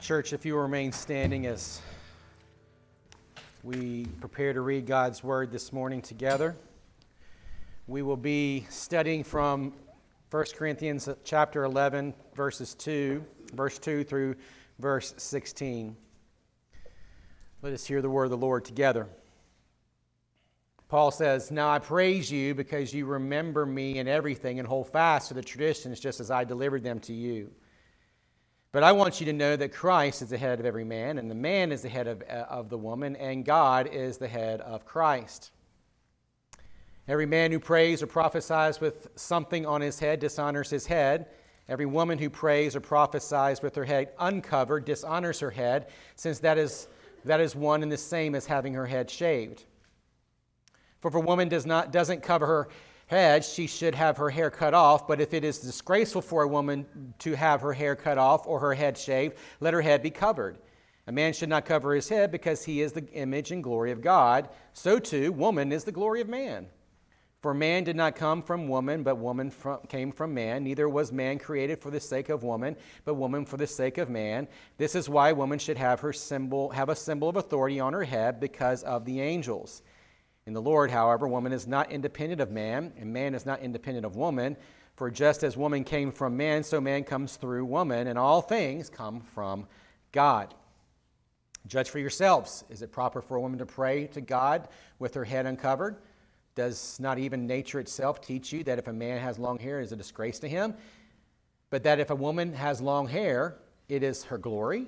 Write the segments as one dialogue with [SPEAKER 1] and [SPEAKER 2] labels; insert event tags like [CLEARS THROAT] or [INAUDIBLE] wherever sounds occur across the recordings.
[SPEAKER 1] Church, if you remain standing as we prepare to read God's word this morning together, we will be studying from 1 Corinthians chapter 11 verses 2, verse 2 through verse 16. Let us hear the word of the Lord together. Paul says, Now I praise you because you remember me in everything and hold fast to the traditions just as I delivered them to you. But I want you to know that Christ is the head of every man, and the man is the head of, uh, of the woman, and God is the head of Christ. Every man who prays or prophesies with something on his head dishonors his head. Every woman who prays or prophesies with her head uncovered dishonors her head, since that is, that is one and the same as having her head shaved. For if a woman does not, doesn't cover her head, she should have her hair cut off. But if it is disgraceful for a woman to have her hair cut off or her head shaved, let her head be covered. A man should not cover his head because he is the image and glory of God. So too, woman is the glory of man. For man did not come from woman, but woman from, came from man. Neither was man created for the sake of woman, but woman for the sake of man. This is why woman should have her symbol, have a symbol of authority on her head because of the angels. In the Lord, however, woman is not independent of man, and man is not independent of woman. For just as woman came from man, so man comes through woman, and all things come from God. Judge for yourselves. Is it proper for a woman to pray to God with her head uncovered? Does not even nature itself teach you that if a man has long hair, it is a disgrace to him? But that if a woman has long hair, it is her glory,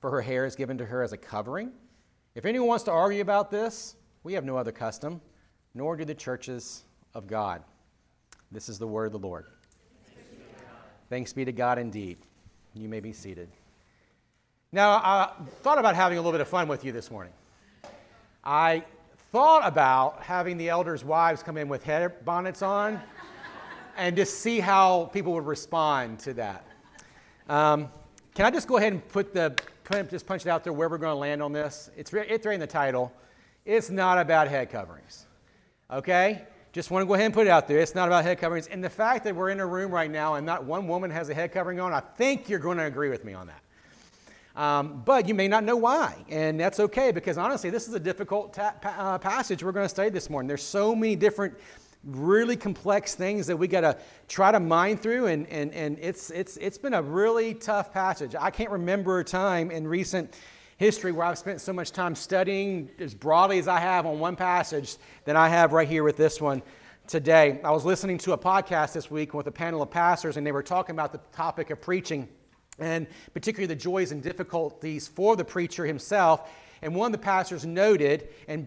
[SPEAKER 1] for her hair is given to her as a covering? If anyone wants to argue about this, we have no other custom, nor do the churches of God. This is the word of the Lord. Thanks be to God indeed. You may be seated. Now, I thought about having a little bit of fun with you this morning. I thought about having the elders' wives come in with head bonnets on and just see how people would respond to that. Um, can I just go ahead and put the just punch it out there where we're going to land on this? It's, it's right in the title. It's not about head coverings. Okay? Just want to go ahead and put it out there. It's not about head coverings. And the fact that we're in a room right now and not one woman has a head covering on, I think you're going to agree with me on that. Um, but you may not know why, and that's okay because honestly, this is a difficult ta- uh, passage we're going to study this morning. There's so many different, really complex things that we got to try to mine through, and, and, and it's, it's, it's been a really tough passage. I can't remember a time in recent history where I've spent so much time studying as broadly as I have on one passage than I have right here with this one today. I was listening to a podcast this week with a panel of pastors, and they were talking about the topic of preaching and particularly the joys and difficulties for the preacher himself. And one of the pastors noted, and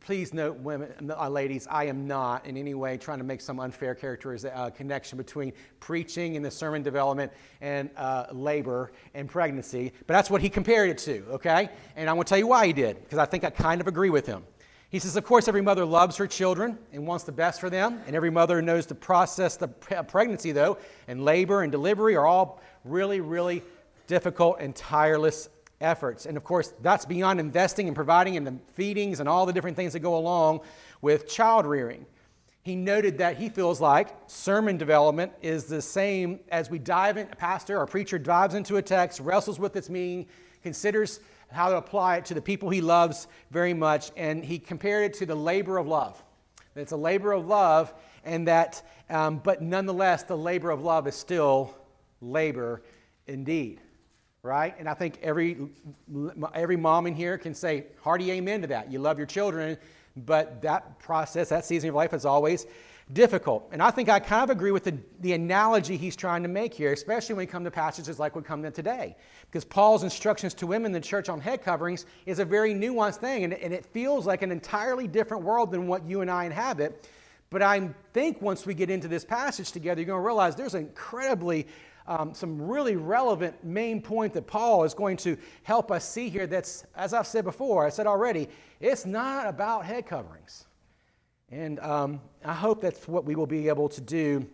[SPEAKER 1] please note, women, uh, ladies, I am not in any way trying to make some unfair characterization uh, connection between preaching and the sermon development and uh, labor and pregnancy, but that's what he compared it to, okay? And I'm going to tell you why he did, because I think I kind of agree with him. He says, Of course, every mother loves her children and wants the best for them, and every mother knows the process, the pregnancy, though, and labor and delivery are all really, really difficult and tireless efforts. And of course, that's beyond investing and providing and the feedings and all the different things that go along with child rearing. He noted that he feels like sermon development is the same as we dive in, a pastor or preacher dives into a text, wrestles with its meaning, considers how to apply it to the people he loves very much, and he compared it to the labor of love. It's a labor of love, and that, um, but nonetheless, the labor of love is still labor indeed right? And I think every, every mom in here can say hearty amen to that. You love your children, but that process, that season of life is always difficult. And I think I kind of agree with the, the analogy he's trying to make here, especially when we come to passages like we come to today. Because Paul's instructions to women in the church on head coverings is a very nuanced thing, and, and it feels like an entirely different world than what you and I inhabit. But I think once we get into this passage together, you're going to realize there's an incredibly um, some really relevant main point that Paul is going to help us see here. That's, as I've said before, I said already, it's not about head coverings. And um, I hope that's what we will be able to do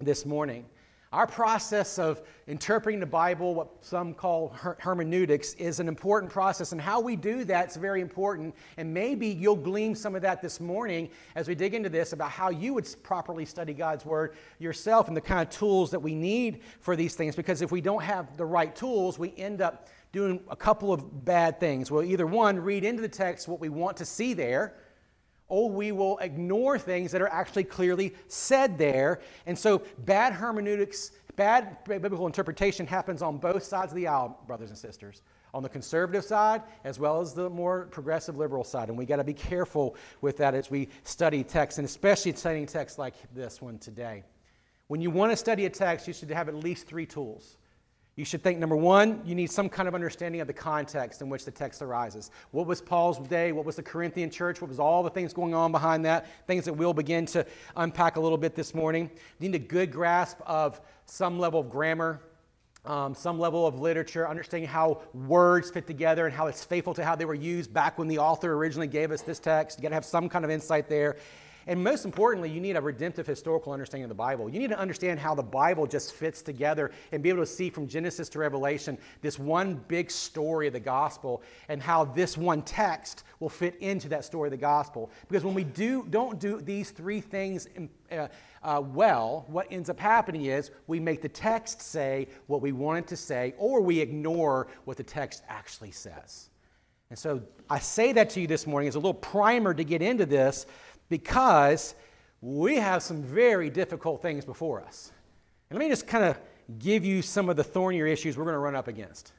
[SPEAKER 1] this morning. Our process of interpreting the Bible, what some call her- hermeneutics, is an important process. And how we do that is very important. And maybe you'll glean some of that this morning as we dig into this about how you would properly study God's Word yourself and the kind of tools that we need for these things. Because if we don't have the right tools, we end up doing a couple of bad things. We'll either, one, read into the text what we want to see there or we will ignore things that are actually clearly said there. And so bad hermeneutics, bad biblical interpretation happens on both sides of the aisle, brothers and sisters. On the conservative side, as well as the more progressive liberal side. And we got to be careful with that as we study text, and especially studying texts like this one today. When you want to study a text, you should have at least three tools. You should think number one, you need some kind of understanding of the context in which the text arises. What was Paul's day? What was the Corinthian church? What was all the things going on behind that? Things that we'll begin to unpack a little bit this morning. You need a good grasp of some level of grammar, um, some level of literature, understanding how words fit together and how it's faithful to how they were used back when the author originally gave us this text. You got to have some kind of insight there. And most importantly, you need a redemptive historical understanding of the Bible. You need to understand how the Bible just fits together and be able to see from Genesis to Revelation this one big story of the gospel and how this one text will fit into that story of the gospel. Because when we do, don't do these three things in, uh, uh, well, what ends up happening is we make the text say what we want it to say, or we ignore what the text actually says. And so I say that to you this morning as a little primer to get into this because we have some very difficult things before us. And let me just kind of give you some of the thornier issues we're going to run up against.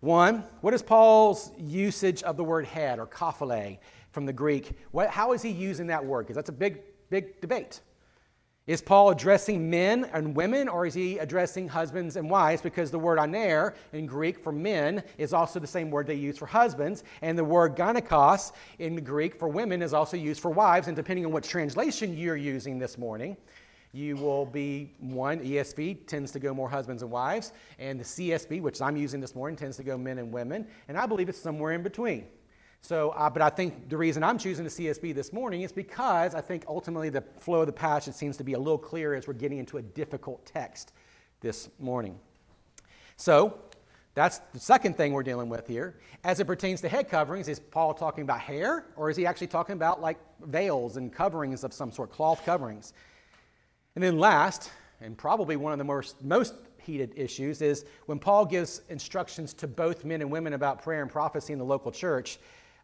[SPEAKER 1] One, what is Paul's usage of the word head or kephale from the Greek? What, how is he using that word? Because that's a big, big debate. Is Paul addressing men and women, or is he addressing husbands and wives? Because the word aner in Greek for men is also the same word they use for husbands, and the word gynekos in Greek for women is also used for wives. And depending on what translation you're using this morning, you will be one ESV tends to go more husbands and wives, and the CSB, which I'm using this morning, tends to go men and women, and I believe it's somewhere in between. So, uh, but I think the reason I'm choosing the CSB this morning is because I think ultimately the flow of the passage seems to be a little clearer as we're getting into a difficult text this morning. So, that's the second thing we're dealing with here. As it pertains to head coverings, is Paul talking about hair, or is he actually talking about like veils and coverings of some sort, cloth coverings? And then last, and probably one of the most, most heated issues, is when Paul gives instructions to both men and women about prayer and prophecy in the local church,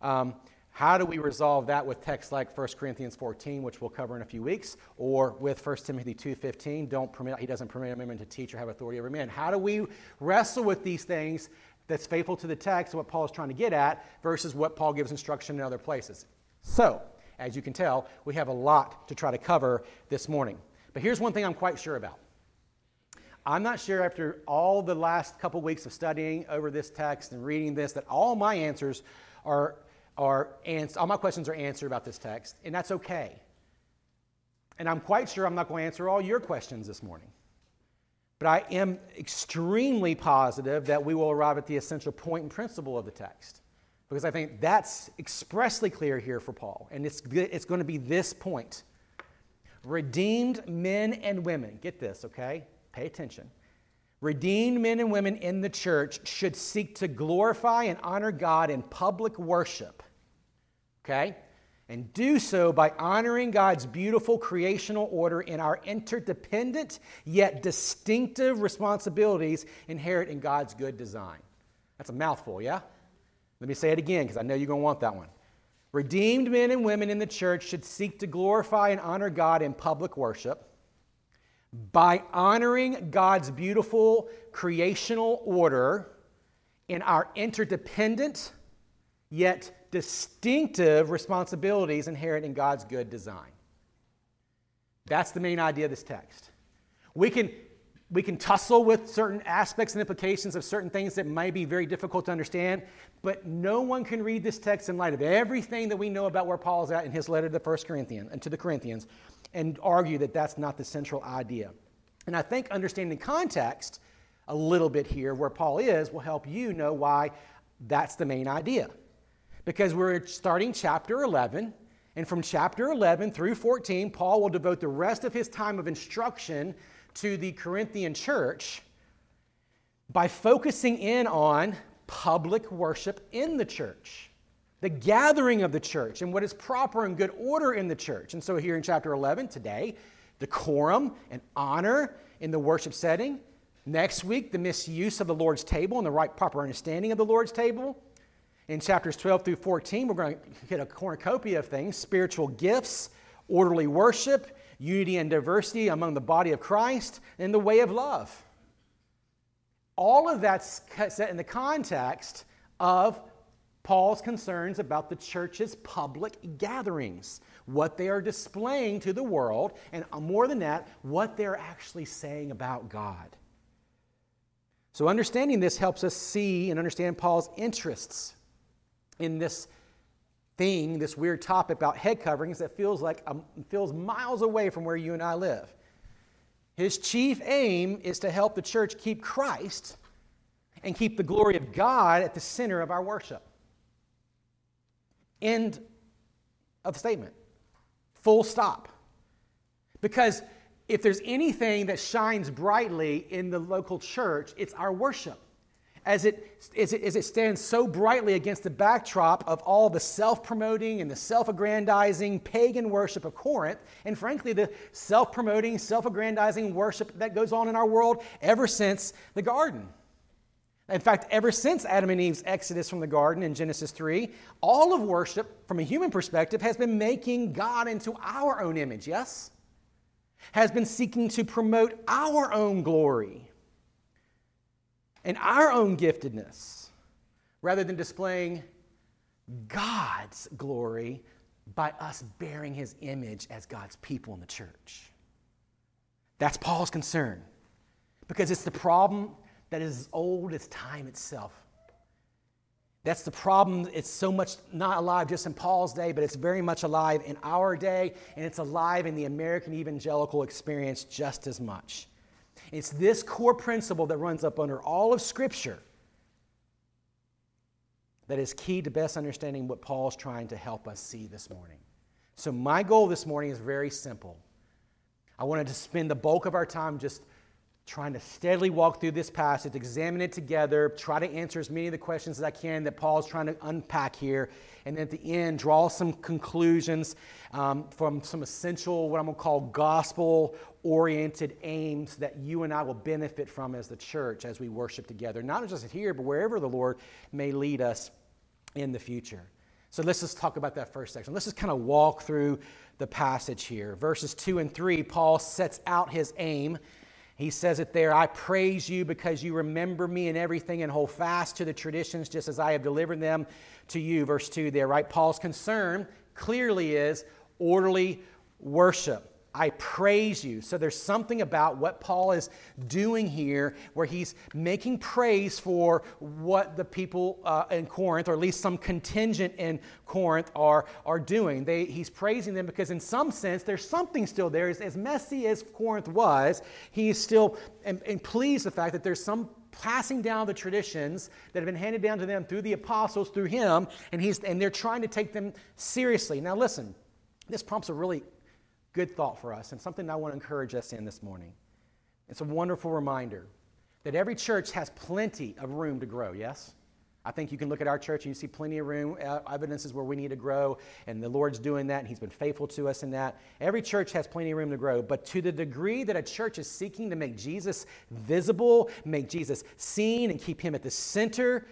[SPEAKER 1] um, how do we resolve that with texts like 1 Corinthians 14, which we'll cover in a few weeks, or with 1 Timothy 2.15, don't permit, he doesn't permit a woman to teach or have authority over men. How do we wrestle with these things that's faithful to the text, and what Paul is trying to get at, versus what Paul gives instruction in other places? So, as you can tell, we have a lot to try to cover this morning. But here's one thing I'm quite sure about. I'm not sure after all the last couple weeks of studying over this text and reading this that all my answers are are ans- all my questions are answered about this text, and that's okay. And I'm quite sure I'm not going to answer all your questions this morning. But I am extremely positive that we will arrive at the essential point and principle of the text. Because I think that's expressly clear here for Paul. And it's, it's going to be this point Redeemed men and women, get this, okay? Pay attention. Redeemed men and women in the church should seek to glorify and honor God in public worship okay? And do so by honoring God's beautiful creational order in our interdependent yet distinctive responsibilities inherent in God's good design. That's a mouthful, yeah? Let me say it again because I know you're going to want that one. Redeemed men and women in the church should seek to glorify and honor God in public worship by honoring God's beautiful creational order in our interdependent yet distinctive responsibilities inherent in God's good design. That's the main idea of this text. We can, we can tussle with certain aspects and implications of certain things that might be very difficult to understand, but no one can read this text in light of everything that we know about where Paul's at in his letter to the First Corinthians and uh, to the Corinthians and argue that that's not the central idea. And I think understanding context a little bit here where Paul is will help you know why that's the main idea because we're starting chapter 11. And from chapter 11 through 14, Paul will devote the rest of his time of instruction to the Corinthian church by focusing in on public worship in the church, the gathering of the church, and what is proper and good order in the church. And so, here in chapter 11 today, decorum and honor in the worship setting. Next week, the misuse of the Lord's table and the right proper understanding of the Lord's table. In chapters 12 through 14, we're going to get a cornucopia of things spiritual gifts, orderly worship, unity and diversity among the body of Christ, and the way of love. All of that's set in the context of Paul's concerns about the church's public gatherings, what they are displaying to the world, and more than that, what they're actually saying about God. So, understanding this helps us see and understand Paul's interests in this thing, this weird topic about head coverings that feels like um, feels miles away from where you and I live. His chief aim is to help the church keep Christ and keep the glory of God at the center of our worship. End of statement. Full stop. Because if there's anything that shines brightly in the local church, it's our worship as it, as it, as it stands so brightly against the backdrop of all the self promoting and the self aggrandizing pagan worship of Corinth, and frankly, the self promoting, self aggrandizing worship that goes on in our world ever since the garden. In fact, ever since Adam and Eve's exodus from the garden in Genesis 3, all of worship, from a human perspective, has been making God into our own image, yes? Has been seeking to promote our own glory and our own giftedness rather than displaying God's glory by us bearing his image as God's people in the church. That's Paul's concern because it's the problem that is as old as time itself. That's the problem. It's so much not alive just in Paul's day, but it's very much alive in our day, and it's alive in the American evangelical experience just as much. It's this core principle that runs up under all of Scripture that is key to best understanding what Paul's trying to help us see this morning. So, my goal this morning is very simple. I wanted to spend the bulk of our time just trying to steadily walk through this passage, examine it together, try to answer as many of the questions as I can that Paul's trying to unpack here, and at the end, draw some conclusions um, from some essential, what I'm going to call gospel oriented aims that you and I will benefit from as the church as we worship together, not just here, but wherever the Lord may lead us in the future. So let's just talk about that first section. Let's just kind of walk through the passage here. Verses 2 and 3, Paul sets out his aim he says it there I praise you because you remember me in everything and hold fast to the traditions just as I have delivered them to you. Verse 2 there, right? Paul's concern clearly is orderly worship. I praise you. So there's something about what Paul is doing here where he's making praise for what the people uh, in Corinth, or at least some contingent in Corinth, are, are doing. They, he's praising them because, in some sense, there's something still there. As, as messy as Corinth was, he's still and, and pleased the fact that there's some passing down the traditions that have been handed down to them through the apostles, through him, and, he's, and they're trying to take them seriously. Now, listen, this prompts a really good thought for us and something I want to encourage us in this morning. It's a wonderful reminder that every church has plenty of room to grow, yes? I think you can look at our church and you see plenty of room, uh, evidences where we need to grow, and the Lord's doing that, and He's been faithful to us in that. Every church has plenty of room to grow, but to the degree that a church is seeking to make Jesus visible, make Jesus seen, and keep Him at the center,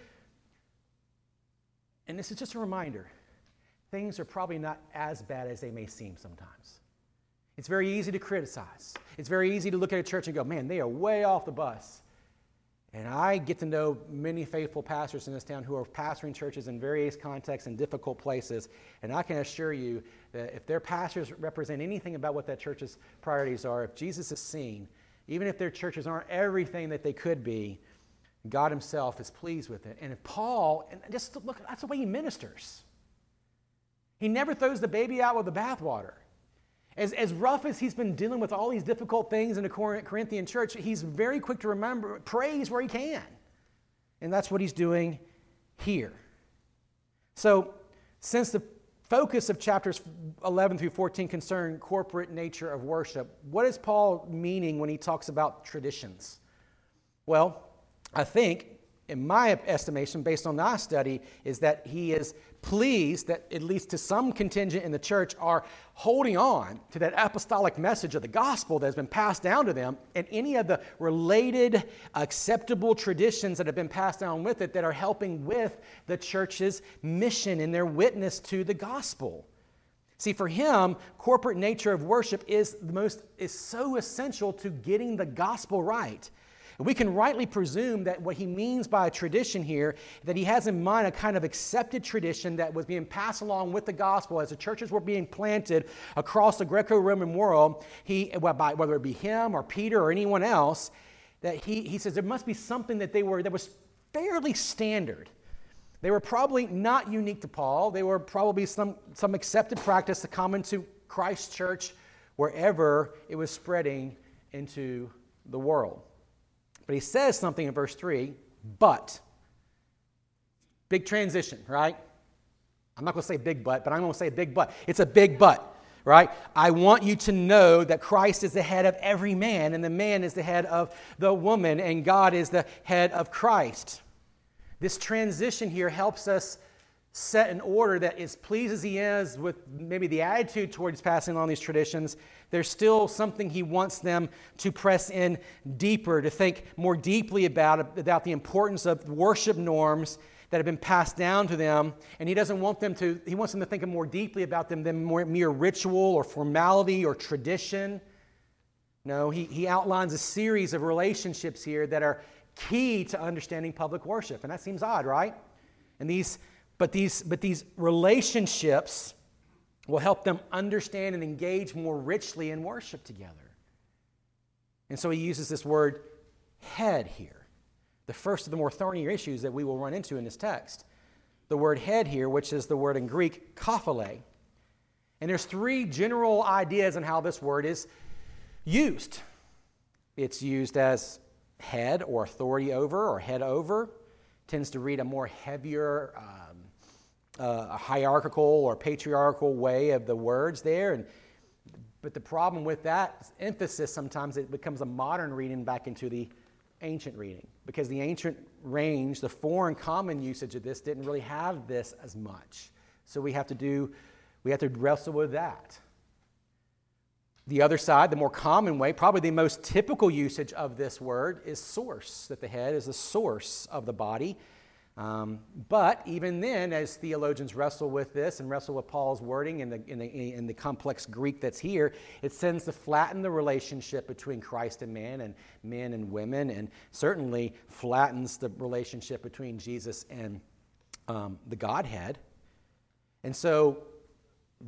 [SPEAKER 1] and this is just a reminder things are probably not as bad as they may seem sometimes. It's very easy to criticize. It's very easy to look at a church and go, man, they are way off the bus. And I get to know many faithful pastors in this town who are pastoring churches in various contexts and difficult places. And I can assure you that if their pastors represent anything about what that church's priorities are, if Jesus is seen, even if their churches aren't everything that they could be, God Himself is pleased with it. And if Paul, and just look, that's the way he ministers. He never throws the baby out with the bathwater. As, as rough as he's been dealing with all these difficult things in the Corinthian church, he's very quick to remember, praise where he can. And that's what he's doing here. So, since the focus of chapters 11 through 14 concern corporate nature of worship. What is Paul meaning when he talks about traditions? Well, I think, in my estimation, based on our study, is that he is pleased that at least to some contingent in the church are holding on to that apostolic message of the gospel that has been passed down to them and any of the related acceptable traditions that have been passed down with it that are helping with the church's mission and their witness to the gospel. See, for him, corporate nature of worship is the most is so essential to getting the gospel right. We can rightly presume that what he means by a tradition here, that he has in mind a kind of accepted tradition that was being passed along with the gospel as the churches were being planted across the Greco Roman world, he, whether it be him or Peter or anyone else, that he, he says there must be something that they were that was fairly standard. They were probably not unique to Paul. They were probably some, some accepted practice common to Christ Church wherever it was spreading into the world. But he says something in verse 3 but. Big transition, right? I'm not going to say big but, but I'm going to say big but. It's a big but, right? I want you to know that Christ is the head of every man, and the man is the head of the woman, and God is the head of Christ. This transition here helps us set an order that, as pleased as he is with maybe the attitude towards passing on these traditions, there's still something he wants them to press in deeper, to think more deeply about, about the importance of worship norms that have been passed down to them. And he doesn't want them to, he wants them to think more deeply about them than more, mere ritual or formality or tradition. No, he, he outlines a series of relationships here that are key to understanding public worship. And that seems odd, right? And these, but these, but these relationships will help them understand and engage more richly in worship together. And so he uses this word head here, the first of the more thornier issues that we will run into in this text. The word head here, which is the word in Greek, kephale. And there's three general ideas on how this word is used. It's used as head or authority over or head over, tends to read a more heavier, uh, uh, a hierarchical or patriarchal way of the words there. And, but the problem with that emphasis sometimes it becomes a modern reading back into the ancient reading because the ancient range, the foreign common usage of this didn't really have this as much. So we have to do, we have to wrestle with that. The other side, the more common way, probably the most typical usage of this word is source, that the head is the source of the body. Um, but even then, as theologians wrestle with this and wrestle with Paul's wording in the, the, the complex Greek that's here, it tends to flatten the relationship between Christ and man and men and women, and certainly flattens the relationship between Jesus and um, the Godhead. And so,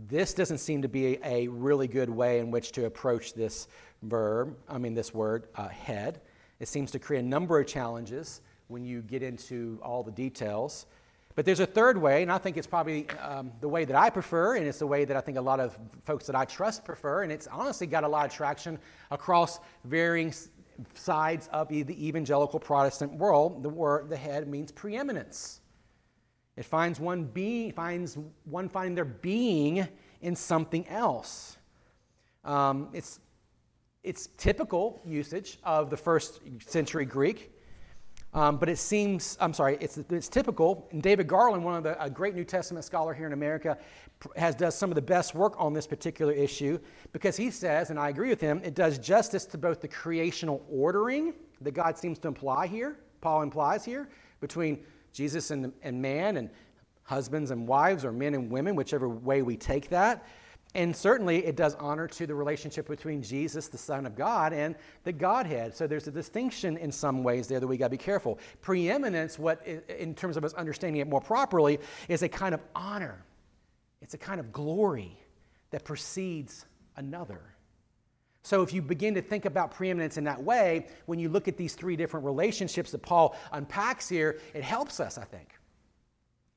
[SPEAKER 1] this doesn't seem to be a, a, really good way in which to approach this verb, I mean, this word, uh, head. It seems to create a number of challenges when you get into all the details. But there's a third way, and I think it's probably um, the way that I prefer, and it's the way that I think a lot of folks that I trust prefer, and it's honestly got a lot of traction across varying sides of the evangelical Protestant world. The word the head means preeminence. It finds one being finds one finding their being in something else. Um, it's it's typical usage of the first century Greek. Um, but it seems, I'm sorry, it's, it's typical. And David Garland, one of the, a great New Testament scholar here in America, has does some of the best work on this particular issue because he says, and I agree with him, it does justice to both the creational ordering that God seems to imply here, Paul implies here, between Jesus and, and man and husbands and wives or men and women, whichever way we take that. And certainly it does honor to the relationship between Jesus, the Son of God, and the Godhead. So there's a distinction in some ways there that we got to be careful. Preeminence, what in terms of us understanding it more properly, is a kind of honor. It's a kind of glory that precedes another. So, if you begin to think about preeminence in that way, when you look at these three different relationships that Paul unpacks here, it helps us, I think.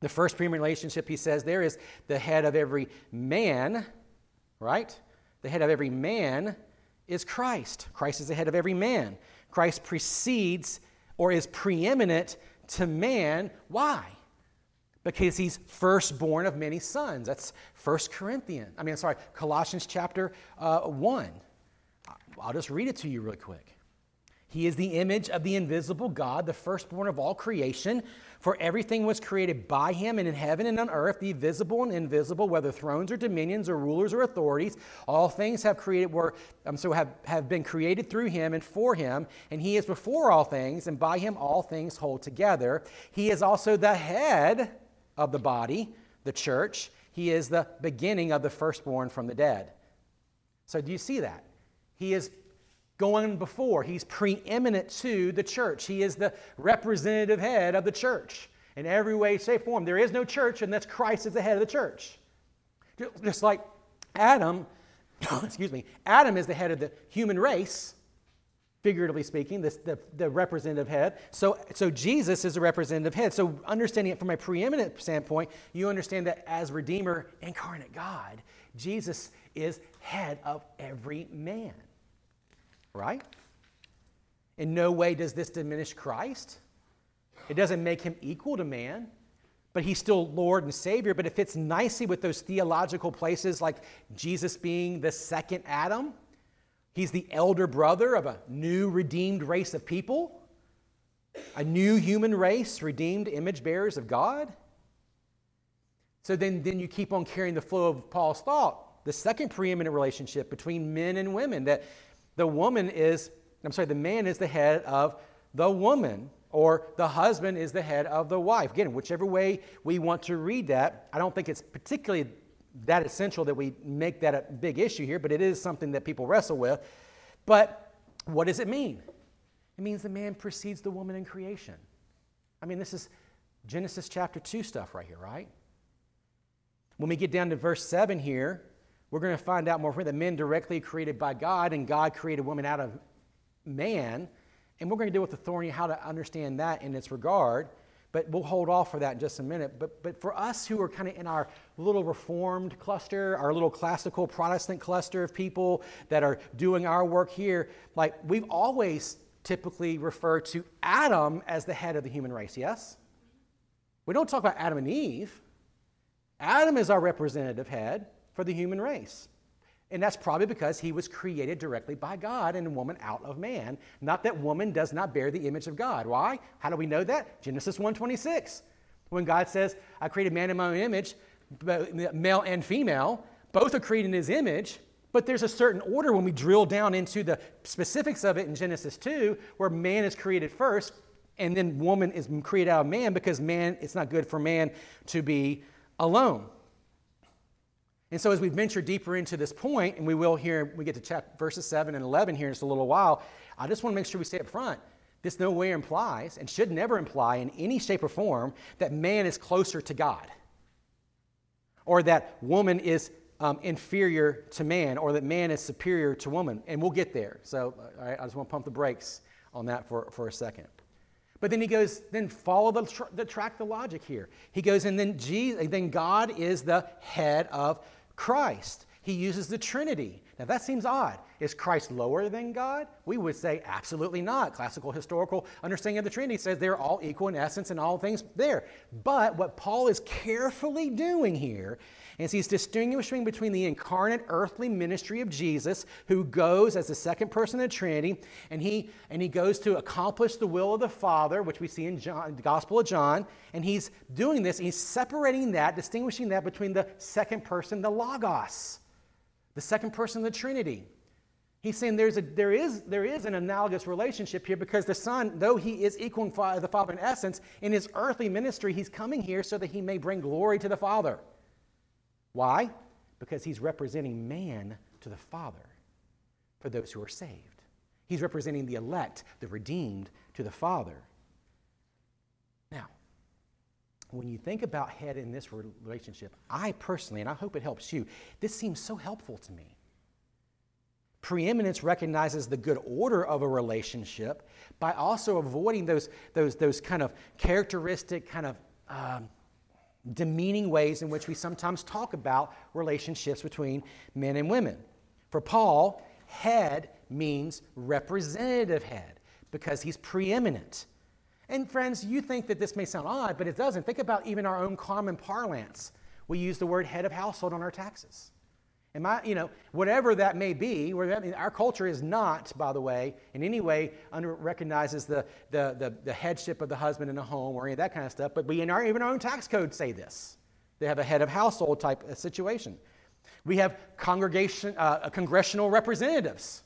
[SPEAKER 1] The first preeminent relationship he says there is the head of every man, right? The head of every man is Christ. Christ is the head of every man. Christ precedes or is preeminent to man. Why? because he's firstborn of many sons. That's 1 Corinthians. I mean, sorry, Colossians chapter uh, 1. I'll just read it to you really quick. He is the image of the invisible God, the firstborn of all creation. For everything was created by him and in heaven and on earth, the visible and invisible, whether thrones or dominions or rulers or authorities. All things have created were um, so have, have been created through him and for him, and he is before all things, and by him all things hold together. He is also the head of the body, the church. He is the beginning of the firstborn from the dead. So do you see that? He is going before. He's preeminent to the church. He is the representative head of the church in every way, shape, form. There is no church unless Christ is the head of the church. Just like Adam, [COUGHS] excuse me, Adam is the head of the human race, figuratively speaking, the, the representative head. So, so Jesus is the representative head. So understanding it from a preeminent standpoint, you understand that as Redeemer, incarnate God, Jesus is head of every man right? In no way does this diminish Christ. It doesn't make him equal to man, but he's still Lord and Savior. But it fits nicely with those theological places like Jesus being the second Adam. He's the elder brother of a new redeemed race of people, a new human race, redeemed image bearers of God. So then, then you keep on carrying the flow of Paul's thought. The second preeminent relationship between men and women that the woman is, I'm sorry, the man is the head of the woman, or the husband is the head of the wife. Again, whichever way we want to read that, I don't think it's particularly that essential that we make that a big issue here, but it is something that people wrestle with. But what does it mean? It means the man precedes the woman in creation. I mean, this is Genesis chapter 2 stuff right here, right? When we get down to verse 7 here, we're going to find out more that men directly created by God and God created woman out of man. And we're going to deal with the thorny, how to understand that in its regard. But we'll hold off for that in just a minute. But, but for us who are kind of in our little reformed cluster, our little classical Protestant cluster of people that are doing our work here, like we've always typically referred to Adam as the head of the human race, yes? We don't talk about Adam and Eve. Adam is our representative head for the human race. And that's probably because he was created directly by God and woman out of man. Not that woman does not bear the image of God. Why? How do we know that? Genesis 1:26. When God says, I created man in my own image, male and female, both are created in his image, but there's a certain order when we drill down into the specifics of it in Genesis 2, where man is created first, and then woman is created out of man because man, it's not good for man to be alone. And so, as we venture deeper into this point, and we will here, we get to chapter, verses 7 and 11 here in just a little while, I just want to make sure we stay up front. This no way implies, and should never imply in any shape or form, that man is closer to God, or that woman is um, inferior to man, or that man is superior to woman. And we'll get there. So, right, I just want to pump the brakes on that for, for a second. But then he goes, then follow the, tr- the track, the logic here. He goes, and then, Jesus, then God is the head of Christ. He uses the Trinity. Now that seems odd. Is Christ lower than God? We would say absolutely not. Classical historical understanding of the Trinity says they're all equal in essence and all things there. But what Paul is carefully doing here is he's distinguishing between the incarnate earthly ministry of Jesus, who goes as the second person of the Trinity, and he, and he goes to accomplish the will of the Father, which we see in John, the Gospel of John, and he's doing this, he's separating that, distinguishing that between the second person, the Logos, the second person of the Trinity. He's saying there's a, there, is, there is an analogous relationship here because the Son, though he is equal to the Father in essence, in his earthly ministry, he's coming here so that he may bring glory to the Father. Why? Because he's representing man to the Father for those who are saved. He's representing the elect, the redeemed to the Father. Now, when you think about head in this relationship, I personally, and I hope it helps you, this seems so helpful to me. Preeminence recognizes the good order of a relationship by also avoiding those, those, those kind of characteristic, kind of um, demeaning ways in which we sometimes talk about relationships between men and women. For Paul, head means representative head because he's preeminent. And friends, you think that this may sound odd, but it doesn't. Think about even our own common parlance. We use the word head of household on our taxes. Am I, you know, whatever that may be, our culture is not, by the way, in any way under, recognizes the, the, the, the, headship of the husband in a home or any of that kind of stuff, but we in our, even our own tax code say this. They have a head of household type situation. We have congregation, uh, congressional representatives.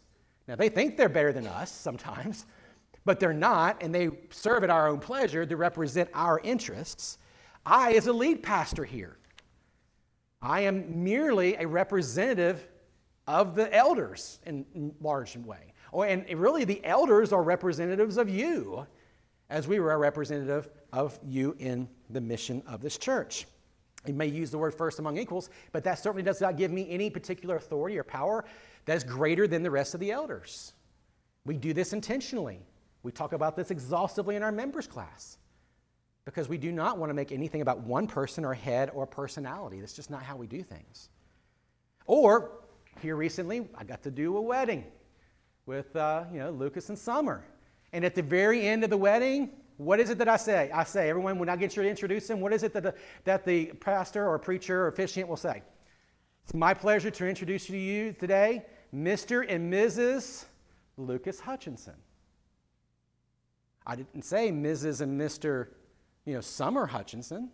[SPEAKER 1] Now, they think they're better than us sometimes, but they're not, and they serve at our own pleasure to represent our interests. I, as a lead pastor here, I am merely a representative of the elders in large way. Oh, and really, the elders are representatives of you, as we were a representative of you in the mission of this church. You may use the word first among equals, but that certainly does not give me any particular authority or power that is greater than the rest of the elders. We do this intentionally. We talk about this exhaustively in our members class because we do not want to make anything about one person or head or personality. That's just not how we do things. Or, here recently, I got to do a wedding with uh, you know, Lucas and Summer. And at the very end of the wedding, what is it that I say? I say, everyone, when I get you to introduce them, what is it that the, that the pastor or preacher or officiant will say? It's my pleasure to introduce you to you today, Mr. and Mrs. Lucas Hutchinson. I didn't say Mrs. and Mr. You know, Summer Hutchinson,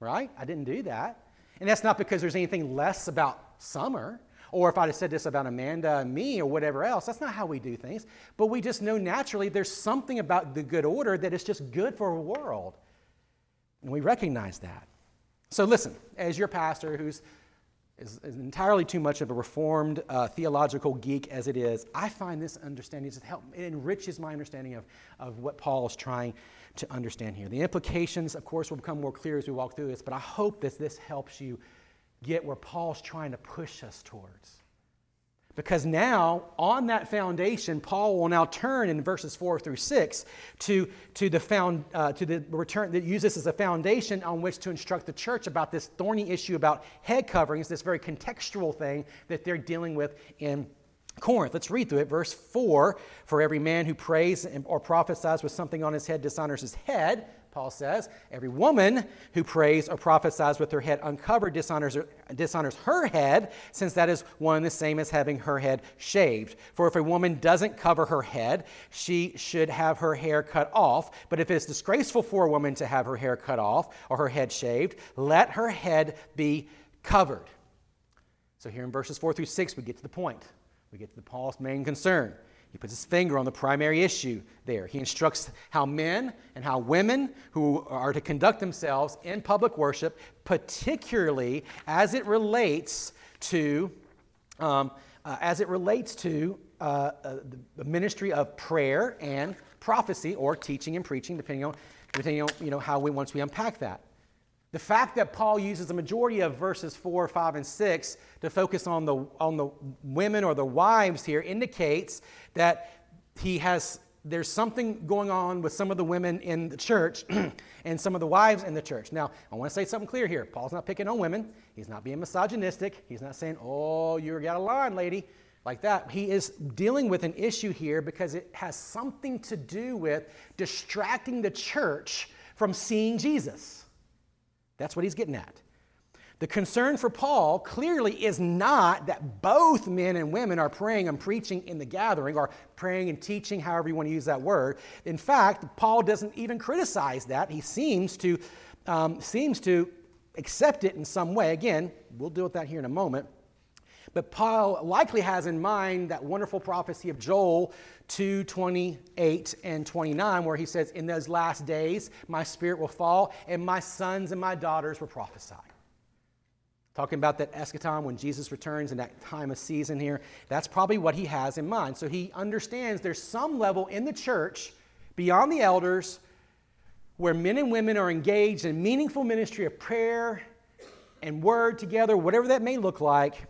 [SPEAKER 1] right? I didn't do that. And that's not because there's anything less about Summer, or if I'd have said this about Amanda and me or whatever else. That's not how we do things. But we just know naturally there's something about the good order that is just good for a world. And we recognize that. So listen, as your pastor who's is, is entirely too much of a reformed uh, theological geek as it is, I find this understanding just help, it enriches my understanding of, of what Paul is trying to understand here. The implications, of course, will become more clear as we walk through this, but I hope that this helps you get where Paul's trying to push us towards. Because now, on that foundation, Paul will now turn in verses 4 through 6 to, to, the, found, uh, to the return that uses as a foundation on which to instruct the church about this thorny issue about head coverings, this very contextual thing that they're dealing with in Corinth. Let's read through it. Verse 4 For every man who prays or prophesies with something on his head dishonors his head, Paul says. Every woman who prays or prophesies with her head uncovered dishonors, dishonors her head, since that is one and the same as having her head shaved. For if a woman doesn't cover her head, she should have her hair cut off. But if it is disgraceful for a woman to have her hair cut off or her head shaved, let her head be covered. So here in verses 4 through 6, we get to the point. We get to the Paul's main concern. He puts his finger on the primary issue there. He instructs how men and how women who are to conduct themselves in public worship, particularly as it relates to, um, uh, as it relates to uh, uh, the ministry of prayer and prophecy, or teaching and preaching, depending on, depending on you know, how we once we unpack that. The fact that Paul uses the majority of verses 4, 5, and 6 to focus on the, on the women or the wives here indicates that he has there's something going on with some of the women in the church [CLEARS THROAT] and some of the wives in the church. Now, I want to say something clear here. Paul's not picking on women. He's not being misogynistic. He's not saying, oh, you got a line, lady, like that. He is dealing with an issue here because it has something to do with distracting the church from seeing Jesus. That's what he's getting at. The concern for Paul clearly is not that both men and women are praying and preaching in the gathering or praying and teaching, however you want to use that word. In fact, Paul doesn't even criticize that. He seems to, um, seems to accept it in some way. Again, we'll deal with that here in a moment. But Paul likely has in mind that wonderful prophecy of Joel 2 28 and 29, where he says, In those last days, my spirit will fall, and my sons and my daughters will prophesy. Talking about that eschaton when Jesus returns in that time of season here, that's probably what he has in mind. So he understands there's some level in the church beyond the elders where men and women are engaged in meaningful ministry of prayer and word together, whatever that may look like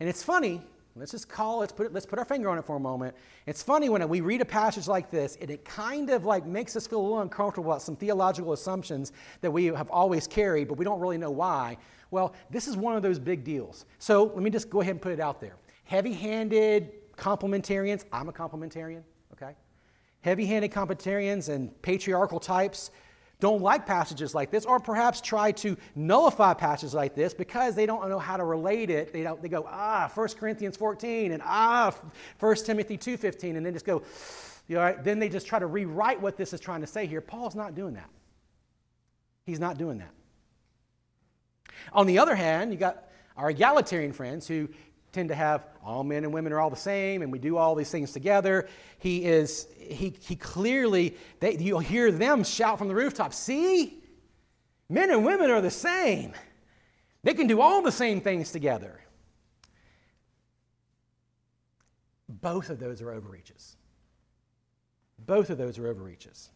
[SPEAKER 1] and it's funny, let's just call, let's put, it, let's put our finger on it for a moment. It's funny when we read a passage like this, and it kind of like makes us feel a little uncomfortable about some theological assumptions that we have always carried, but we don't really know why. Well, this is one of those big deals. So let me just go ahead and put it out there. Heavy handed complementarians, I'm a complementarian, okay? Heavy handed complementarians and patriarchal types don't like passages like this, or perhaps try to nullify passages like this because they don't know how to relate it. They, don't, they go, ah, 1 Corinthians 14 and ah, 1 Timothy 2.15, and then just go, then they just try to rewrite what this is trying to say here. Paul's not doing that. He's not doing that. On the other hand, you got our egalitarian friends who tend to have all men and women are all the same and we do all these things together. He is, he, he clearly, they, you'll hear them shout from the rooftop, see? Men and women are the same. They can do all the same things together. Both of those are overreaches. Both of those are overreaches.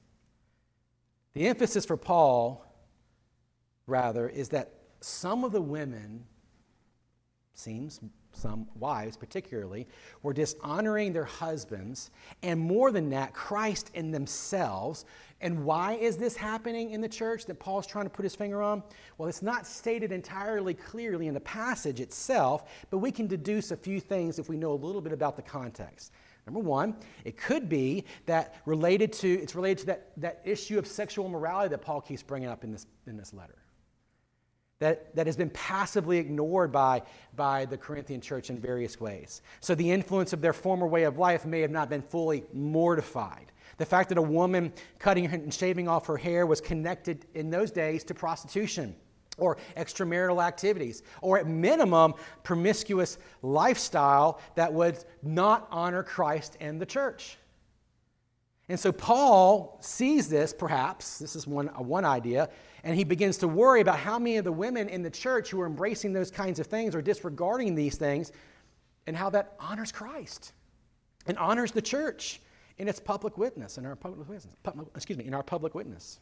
[SPEAKER 1] The emphasis for Paul, rather, is that some of the women, seems some wives particularly, were dishonoring their husbands, and more than that, Christ in themselves. And why is this happening in the church that Paul's trying to put his finger on? Well, it's not stated entirely clearly in the passage itself, but we can deduce a few things if we know a little bit about the context. Number one, it could be that related to it's related to that, that issue of sexual morality that Paul keeps bringing up in this, in this letter that, that has been passively ignored by, by the Corinthian church in various ways. So the influence of their former way of life may have not been fully mortified. The fact that a woman cutting and shaving off her hair was connected in those days to prostitution or extramarital activities, or at minimum, promiscuous lifestyle that would not honor Christ and the church. And so Paul sees this, perhaps, this is one, one idea, and he begins to worry about how many of the women in the church who are embracing those kinds of things or disregarding these things and how that honors Christ and honors the church in its public witness, in our public witness, excuse me, in our public witness.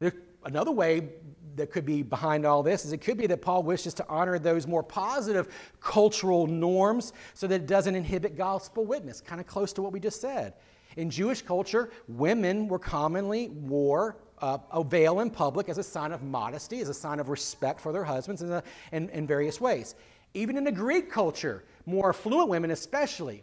[SPEAKER 1] There, another way that could be behind all this is it could be that Paul wishes to honor those more positive cultural norms so that it doesn't inhibit gospel witness, kind of close to what we just said. In Jewish culture, women were commonly wore uh, a veil in public as a sign of modesty, as a sign of respect for their husbands in, in, in various ways. Even in the Greek culture, more affluent women especially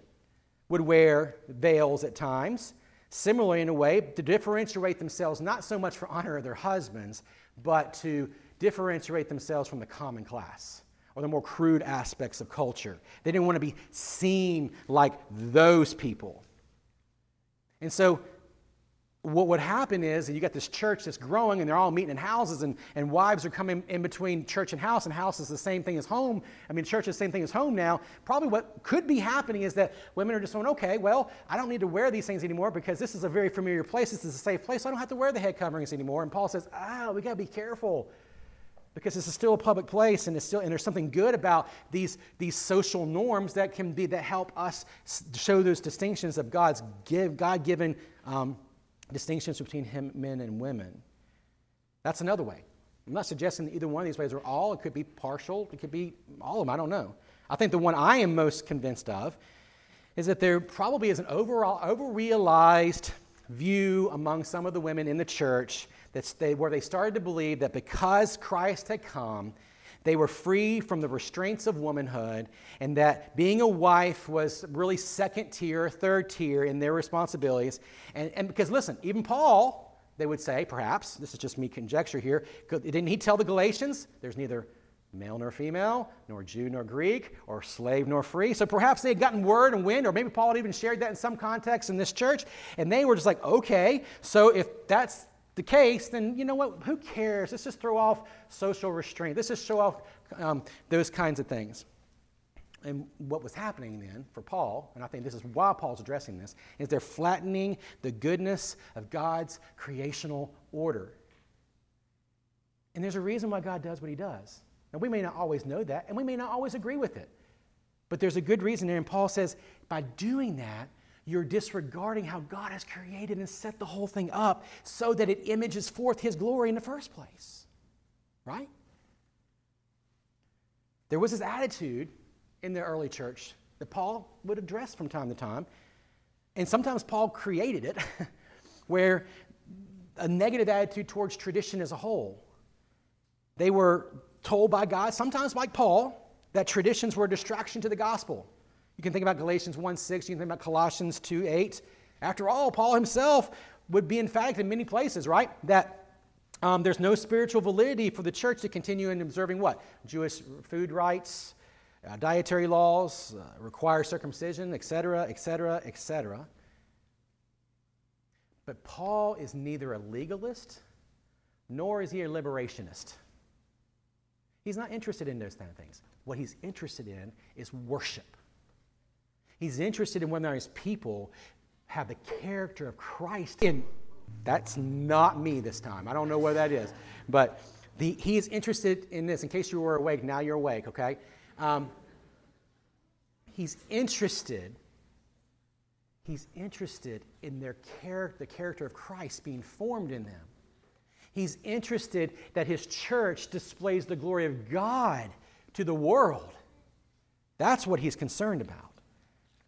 [SPEAKER 1] would wear veils at times, similarly in a way to differentiate themselves not so much for honor of their husbands, but to differentiate themselves from the common class or the more crude aspects of culture. They didn't want to be seen like those people. And so what would happen is you got this church that's growing and they're all meeting in houses and, and wives are coming in between church and house and house is the same thing as home. I mean church is the same thing as home now. Probably what could be happening is that women are just going okay well i don't need to wear these things anymore because this is a very familiar place. This is a safe place. So i don't have to wear the head coverings anymore. And paul says ah we got to be careful because this is still a public place and, it's still, and there's something good about these, these social norms that can be that help us show those distinctions of god's give, god-given um, distinctions between him, men and women. That's another way. I'm not suggesting that either one of these ways are all. It could be partial. It could be all of them. I don't know. I think the one I am most convinced of is that there probably is an overall overrealized view among some of the women in the church that's they, where they started to believe that because Christ had come, they were free from the restraints of womanhood, and that being a wife was really second tier, third tier in their responsibilities. And, and because, listen, even Paul, they would say, perhaps, this is just me conjecture here, didn't he tell the Galatians there's neither male nor female, nor Jew nor Greek, or slave nor free. So perhaps they had gotten word and wind, or maybe Paul had even shared that in some context in this church, and they were just like, okay, so if that's the case, then you know what? Who cares? Let's just throw off social restraint. Let's just show off um, those kinds of things. And what was happening then for Paul, and I think this is why Paul's addressing this, is they're flattening the goodness of God's creational order. And there's a reason why God does what he does. Now, we may not always know that, and we may not always agree with it. But there's a good reason there. And Paul says, by doing that, you're disregarding how God has created and set the whole thing up so that it images forth His glory in the first place. Right? There was this attitude in the early church that Paul would address from time to time. And sometimes Paul created it, [LAUGHS] where a negative attitude towards tradition as a whole. They were told by God, sometimes like Paul, that traditions were a distraction to the gospel. You can think about Galatians 1 6, you can think about Colossians 2 8. After all, Paul himself would be emphatic in many places, right? That um, there's no spiritual validity for the church to continue in observing what? Jewish food rites, uh, dietary laws, uh, require circumcision, etc., etc., etc. But Paul is neither a legalist nor is he a liberationist. He's not interested in those kind of things. What he's interested in is worship. He's interested in whether his people have the character of Christ. And that's not me this time. I don't know where that is. But the, he is interested in this. In case you were awake, now you're awake, okay? Um, he's interested. He's interested in their character, the character of Christ being formed in them. He's interested that his church displays the glory of God to the world. That's what he's concerned about.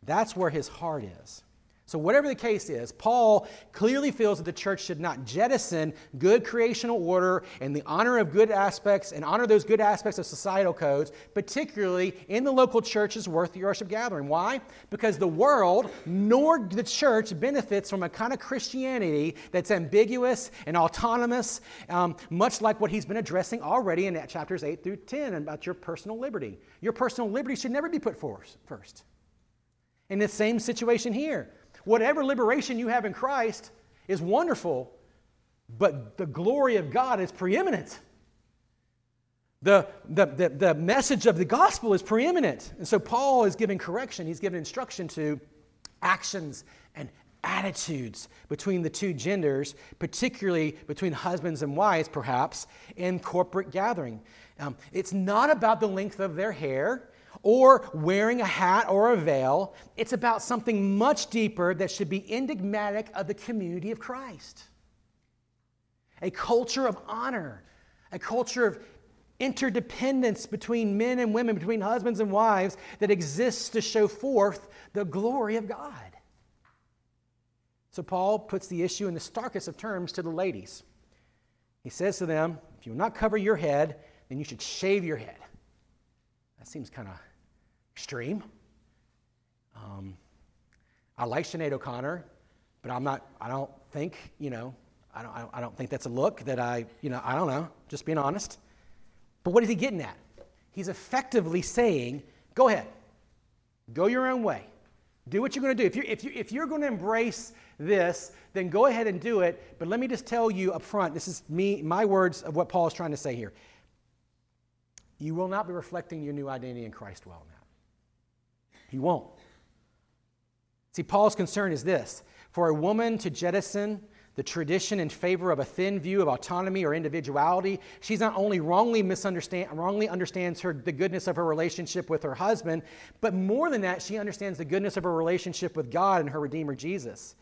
[SPEAKER 1] That's where his heart is. So, whatever the case is, Paul clearly feels that the church should not jettison good creational order and the honor of good aspects and honor those good aspects of societal codes, particularly in the local church's worthy worship gathering. Why? Because the world nor the church benefits from a kind of Christianity that's ambiguous and autonomous, um, much like what he's been addressing already in chapters 8 through 10 about your personal liberty. Your personal liberty should never be put first. In the same situation here. Whatever liberation you have in Christ is wonderful, but the glory of God is preeminent. The, the, the, the, message of the gospel is preeminent. And so Paul is giving correction, he's giving instruction to actions and attitudes between the two genders, particularly between husbands and wives, perhaps, in corporate gathering. Um, it's not about the length of their hair or wearing a hat or a veil. It's about something much deeper that should be enigmatic of the community of Christ. A culture of honor, a culture of interdependence between men and women, between husbands and wives, that exists to show forth the glory of God. So, Paul puts the issue in the starkest of terms to the ladies. He says to them, If you will not cover your head, then you should shave your head. That seems kind of extreme. Um, I like Sinead O'Connor, but I'm not, I don't think, you know, I don't, I don't think that's a look that I, you know, I don't know, just being honest. But what is he getting at? He's effectively saying, go ahead, go your own way. Do what you're going to do. If you're, if, you, if you're going to embrace this, then go ahead and do it. But let me just tell you up front this is me, my words of what Paul is trying to say here. You will not be reflecting your new identity in Christ well now. He won't. See, Paul's concern is this for a woman to jettison the tradition in favor of a thin view of autonomy or individuality, she's not only wrongly misunderstand, wrongly understands her, the goodness of her relationship with her husband, but more than that, she understands the goodness of her relationship with God and her Redeemer Jesus.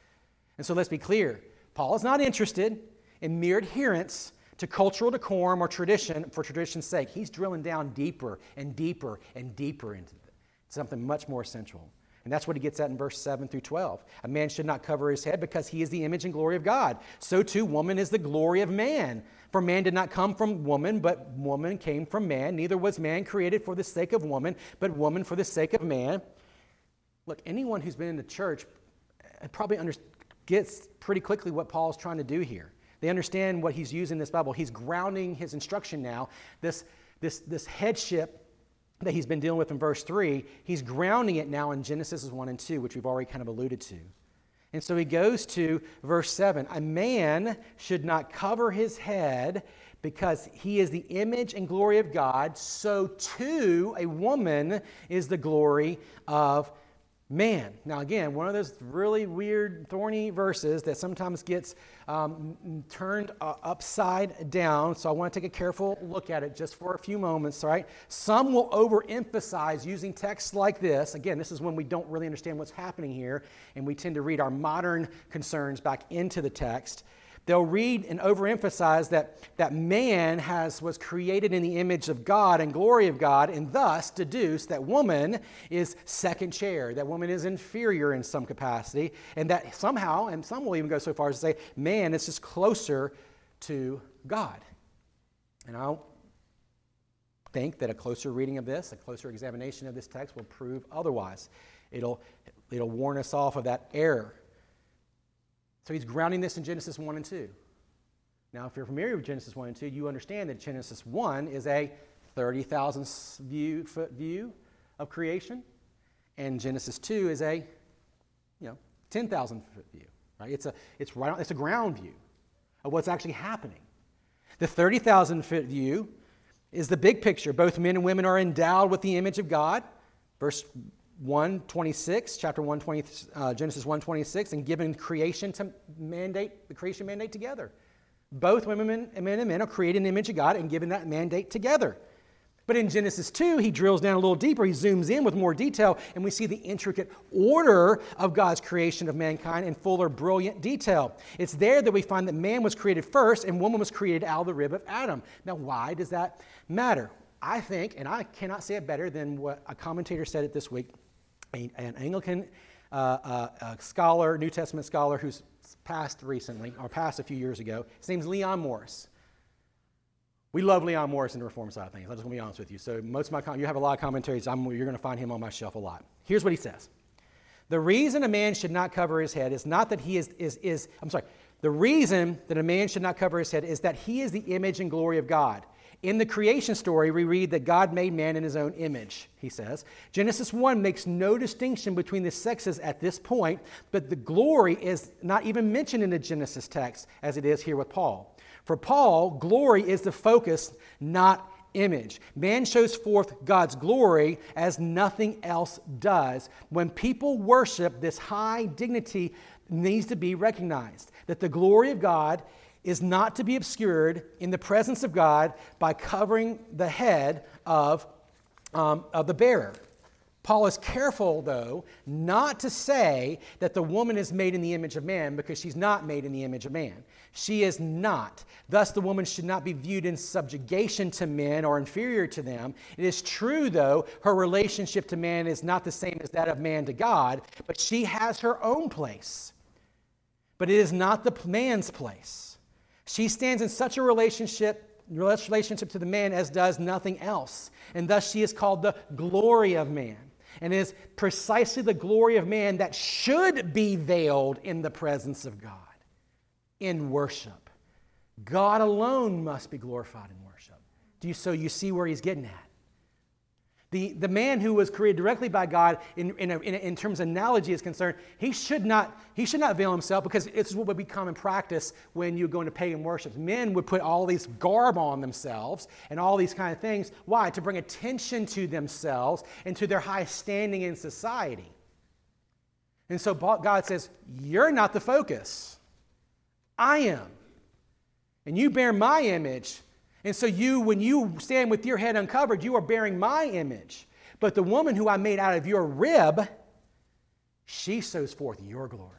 [SPEAKER 1] And so let's be clear Paul is not interested in mere adherence to cultural decorum or tradition for tradition's sake. He's drilling down deeper and deeper and deeper into something much more essential. And that's what he gets at in verse 7 through 12. A man should not cover his head because he is the image and glory of God. So too, woman is the glory of man. For man did not come from woman, but woman came from man. Neither was man created for the sake of woman, but woman for the sake of man. Look, anyone who's been in the church uh, probably under, gets pretty quickly what Paul's trying to do here. They understand what he's using this Bible. He's grounding his instruction now. This, this, this headship that he's been dealing with in verse 3, he's grounding it now in Genesis 1 and 2, which we've already kind of alluded to. And so he goes to verse 7 A man should not cover his head because he is the image and glory of God, so too a woman is the glory of man. Now, again, one of those really weird, thorny verses that sometimes gets um, turned uh, upside down. So I want to take a careful look at it just for a few moments, all right? Some will overemphasize using texts like this. Again, this is when we don't really understand what's happening here, and we tend to read our modern concerns back into the text they'll read and overemphasize that, that man has, was created in the image of God and glory of God, and thus deduce that woman is second chair, that woman is inferior in some capacity, and that somehow, and some will even go so far as to say, man is just closer to God. And I think that a closer reading of this, a closer examination of this text will prove otherwise. It'll, it'll warn us off of that error. So he's grounding this in Genesis 1 and 2. Now, if you're familiar with Genesis 1 and 2, you understand that Genesis 1 is a 30,000 view, foot view of creation, and Genesis 2 is a you know, 10,000 foot view. Right? It's, a, it's, right on, it's a ground view of what's actually happening. The 30,000 foot view is the big picture. Both men and women are endowed with the image of God. Verse 126, chapter 120, uh, Genesis 126, and given creation to mandate, the creation mandate together. Both women and men and men are created in the image of God and given that mandate together. But in Genesis 2, he drills down a little deeper. He zooms in with more detail, and we see the intricate order of God's creation of mankind in fuller, brilliant detail. It's there that we find that man was created first and woman was created out of the rib of Adam. Now, why does that matter? I think, and I cannot say it better than what a commentator said it this week, an Anglican uh, uh, scholar, New Testament scholar who's passed recently, or passed a few years ago. His name's Leon Morris. We love Leon Morris in the Reform side of things. I'm just going to be honest with you. So most of my com- you have a lot of commentaries. I'm, you're going to find him on my shelf a lot. Here's what he says: The reason a man should not cover his head is not that he is is is. I'm sorry. The reason that a man should not cover his head is that he is the image and glory of God. In the creation story, we read that God made man in his own image, he says. Genesis 1 makes no distinction between the sexes at this point, but the glory is not even mentioned in the Genesis text as it is here with Paul. For Paul, glory is the focus, not image. Man shows forth God's glory as nothing else does. When people worship, this high dignity needs to be recognized that the glory of God is not to be obscured in the presence of God by covering the head of, um, of the bearer. Paul is careful, though, not to say that the woman is made in the image of man because she's not made in the image of man. She is not. Thus, the woman should not be viewed in subjugation to men or inferior to them. It is true, though, her relationship to man is not the same as that of man to God, but she has her own place. But it is not the man's place. She stands in such a relationship relationship to the man as does nothing else. And thus she is called the glory of man and it is precisely the glory of man that should be veiled in the presence of God in worship. God alone must be glorified in worship. Do you, so you see where he's getting at? The, the man who was created directly by God, in, in, a, in, in, terms of analogy is concerned, he should, not, he should not veil himself because it's what would be common practice when you go into pagan worship. Men would put all these garb on themselves and all these kind of things. Why? To bring attention to themselves and to their high standing in society. And so God says, You're not the focus. I am. And you bear my image. And so you, when you stand with your head uncovered, you are bearing my image. But the woman who I made out of your rib, she shows forth your glory.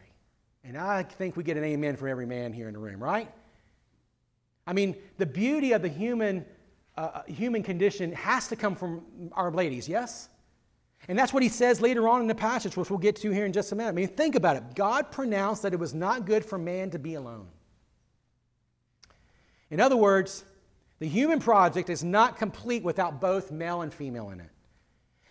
[SPEAKER 1] And I think we get an amen from every man here in the room, right? I mean, the beauty of the human, uh, uh human condition has to come from our ladies, yes? And that's what he says later on in the passage, which we'll get to here in just a minute. I mean, think about it. God pronounced that it was not good for man to be alone. In other words, the human project is not complete without both male and female in it.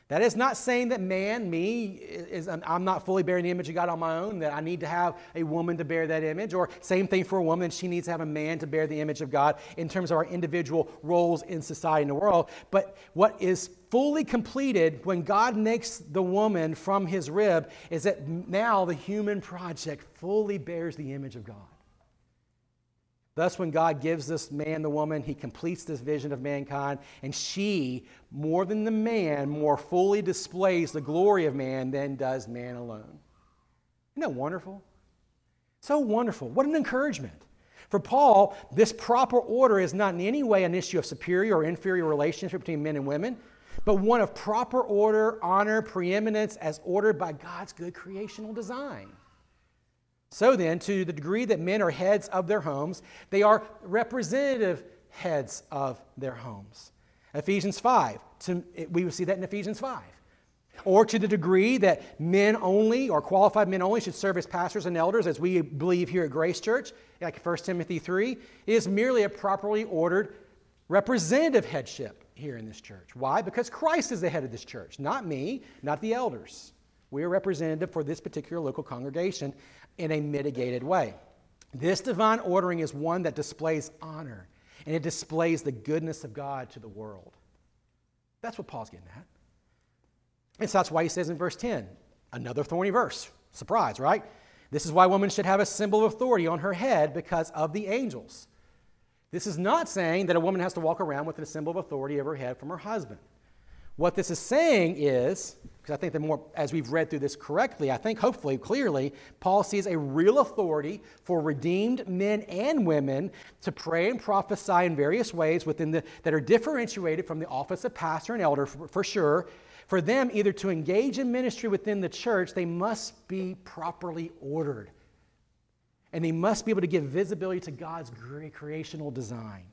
[SPEAKER 1] That is not saying that man, me, is, I'm not fully bearing the image of God on my own, that I need to have a woman to bear that image, or same thing for a woman, she needs to have a man to bear the image of God in terms of our individual roles in society and the world. But what is fully completed when God makes the woman from his rib is that now the human project fully bears the image of God. Thus, when God gives this man the woman, he completes this vision of mankind, and she, more than the man, more fully displays the glory of man than does man alone. Isn't that wonderful? So wonderful. What an encouragement. For Paul, this proper order is not in any way an issue of superior or inferior relationship between men and women, but one of proper order, honor, preeminence as ordered by God's good creational design. So then, to the degree that men are heads of their homes, they are representative heads of their homes. Ephesians 5, to, we will see that in Ephesians 5. Or to the degree that men only, or qualified men only, should serve as pastors and elders, as we believe here at Grace Church, like 1 Timothy 3, is merely a properly ordered representative headship here in this church. Why? Because Christ is the head of this church, not me, not the elders. We are representative for this particular local congregation in a mitigated way. This divine ordering is one that displays honor and it displays the goodness of God to the world. That's what Paul's getting at. And so that's why he says in verse 10, another thorny verse. Surprise, right? This is why women should have a symbol of authority on her head because of the angels. This is not saying that a woman has to walk around with a symbol of authority over her head from her husband. What this is saying is, because I think the more, as we've read through this correctly, I think hopefully clearly, Paul sees a real authority for redeemed men and women to pray and prophesy in various ways within the, that are differentiated from the office of pastor and elder for, for sure. For them, either to engage in ministry within the church, they must be properly ordered. And they must be able to give visibility to God's great creational design.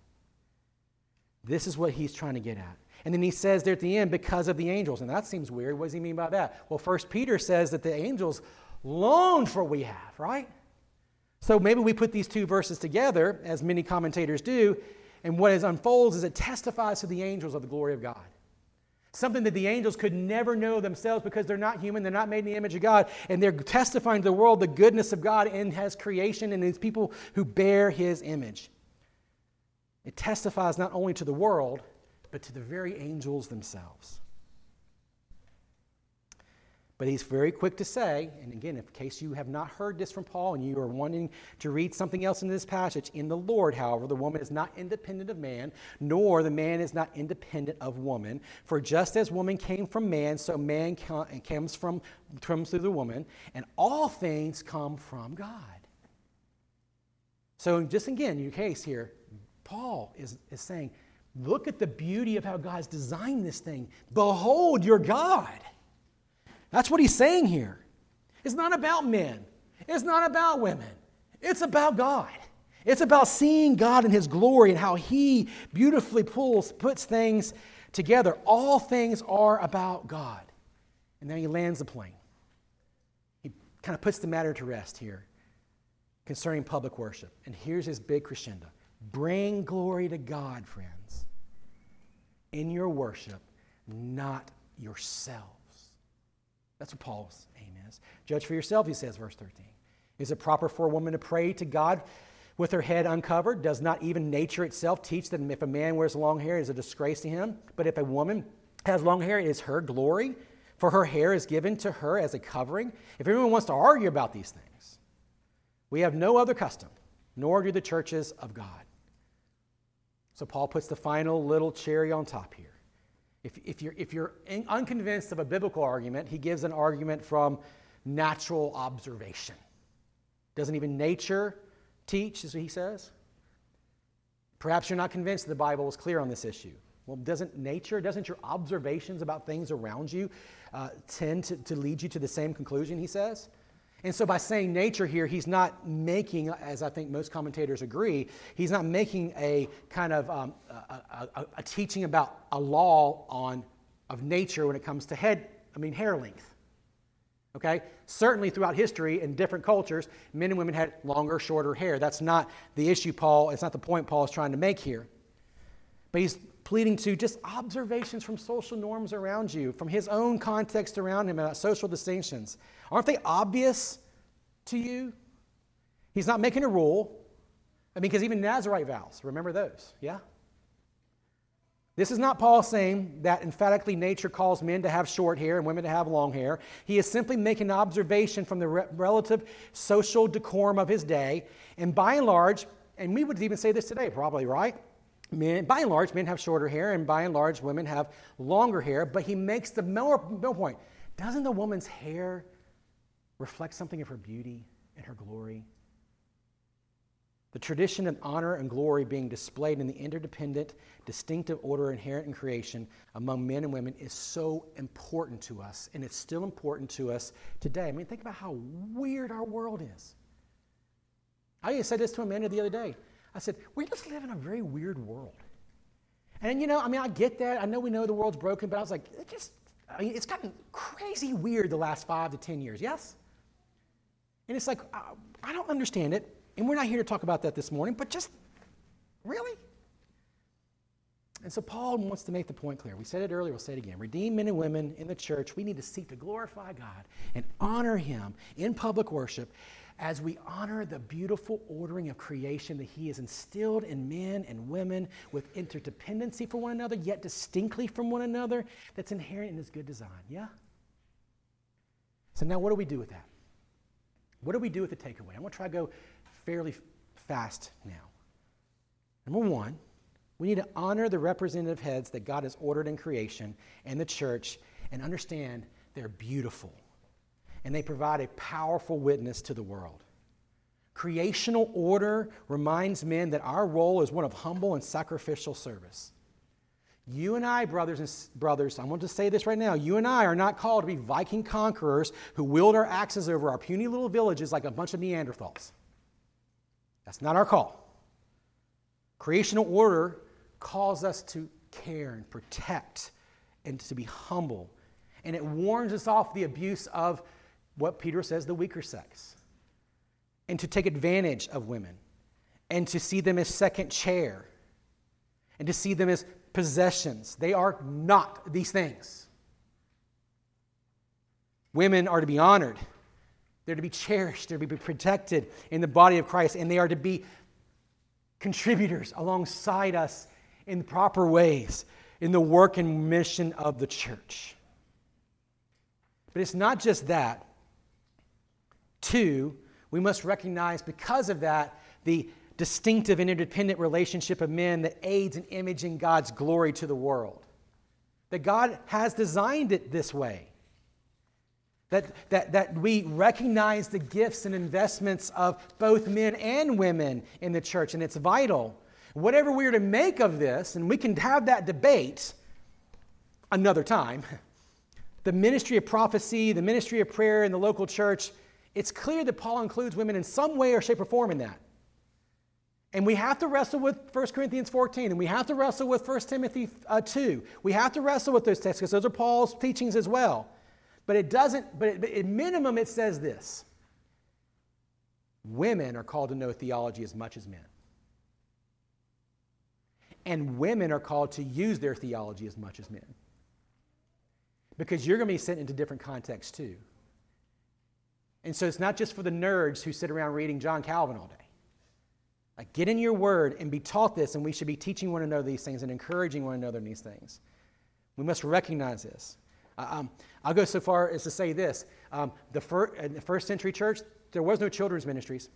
[SPEAKER 1] This is what he's trying to get at. And then he says there at the end, because of the angels. And that seems weird. What does he mean by that? Well, First Peter says that the angels long for what we have, right? So maybe we put these two verses together, as many commentators do, and what it unfolds is it testifies to the angels of the glory of God. Something that the angels could never know themselves because they're not human, they're not made in the image of God, and they're testifying to the world the goodness of God in His creation and His people who bear His image. It testifies not only to the world, but to the very angels themselves. But he's very quick to say, and again, in case you have not heard this from Paul and you are wanting to read something else in this passage, in the Lord, however, the woman is not independent of man, nor the man is not independent of woman. For just as woman came from man, so man comes from comes through the woman, and all things come from God. So, just again, in your case here, Paul is, is saying Look at the beauty of how God's designed this thing. Behold your God. That's what he's saying here. It's not about men, it's not about women, it's about God. It's about seeing God in his glory and how he beautifully pulls, puts things together. All things are about God. And then he lands the plane. He kind of puts the matter to rest here concerning public worship. And here's his big crescendo bring glory to God, friends in your worship, not yourselves. That's what Paul's aim is. Judge for yourself, he says, verse 13. Is it proper for a woman to pray to God with her head uncovered? Does not even nature itself teach that if a man wears long hair, it is a disgrace to him? But if a woman has long hair, it is her glory, for her hair is given to her as a covering. If anyone wants to argue about these things, we have no other custom, nor do the churches of God. So Paul puts the final little cherry on top here. If, if you're, if you're unconvinced of a biblical argument, he gives an argument from natural observation. Doesn't even nature teach, as he says? Perhaps you're not convinced the Bible is clear on this issue. Well, doesn't nature, doesn't your observations about things around you uh, tend to, to lead you to the same conclusion, he says? And so, by saying nature here, he's not making, as I think most commentators agree, he's not making a kind of um, a, a, a, teaching about a law on of nature when it comes to head, I mean hair length. Okay, certainly throughout history in different cultures, men and women had longer, shorter hair. That's not the issue, Paul. It's not the point Paul is trying to make here. But he's pleading to just observations from social norms around you, from his own context around him about social distinctions. Aren't they obvious to you? He's not making a rule. I mean, because even Nazarite vows, remember those, yeah? This is not Paul saying that emphatically nature calls men to have short hair and women to have long hair. He is simply making an observation from the re- relative social decorum of his day. And by and large, and we would even say this today, probably, right? Men, by and large, men have shorter hair, and by and large, women have longer hair. But he makes the middle point doesn't the woman's hair reflect something of her beauty and her glory? The tradition of honor and glory being displayed in the interdependent, distinctive order inherent in creation among men and women is so important to us, and it's still important to us today. I mean, think about how weird our world is. I said this to Amanda the other day. I said, we just live in a very weird world. And you know, I mean, I get that. I know we know the world's broken, but I was like, it just, I mean, it's gotten crazy weird the last five to 10 years, yes? And it's like, uh, I don't understand it. And we're not here to talk about that this morning, but just, really? And so Paul wants to make the point clear. We said it earlier, we'll say it again. Redeemed men and women in the church, we need to seek to glorify God and honor Him in public worship as we honor the beautiful ordering of creation that He has instilled in men and women with interdependency for one another, yet distinctly from one another, that's inherent in His good design. Yeah? So now what do we do with that? What do we do with the takeaway? I'm going to try to go fairly fast now. Number one, we need to honor the representative heads that God has ordered in creation and the church and understand they're beautiful and they provide a powerful witness to the world. Creational order reminds men that our role is one of humble and sacrificial service. You and I, brothers and brothers, I want to say this right now. You and I are not called to be Viking conquerors who wield our axes over our puny little villages like a bunch of Neanderthals. That's not our call. Creational order calls us to care and protect and to be humble. And it warns us off the abuse of what Peter says the weaker sex and to take advantage of women and to see them as second chair and to see them as possessions. They are not these things. Women are to be honored, they're to be cherished, they're to be protected in the body of Christ, and they are to be contributors alongside us in proper ways in the work and mission of the church. But it's not just that. Two, we must recognize because of that the distinctive and interdependent relationship of men that aids in imaging God's glory to the world. That God has designed it this way. That, that, that we recognize the gifts and investments of both men and women in the church, and it's vital. Whatever we are to make of this, and we can have that debate another time, [LAUGHS] the ministry of prophecy, the ministry of prayer in the local church, it's clear that Paul includes women in some way or shape or form in that. And we have to wrestle with 1 Corinthians 14, and we have to wrestle with 1 Timothy uh, 2. We have to wrestle with those texts because those are Paul's teachings as well. But it doesn't, but, but at minimum, it says this women are called to know theology as much as men. And women are called to use their theology as much as men. Because you're going to be sent into different contexts too. And so it's not just for the nerds who sit around reading John Calvin all day. Like, get in your word and be taught this, and we should be teaching one another these things and encouraging one another in these things. We must recognize this. Uh, um, I'll go so far as to say this um, the fir- in the first century church, there was no children's ministries.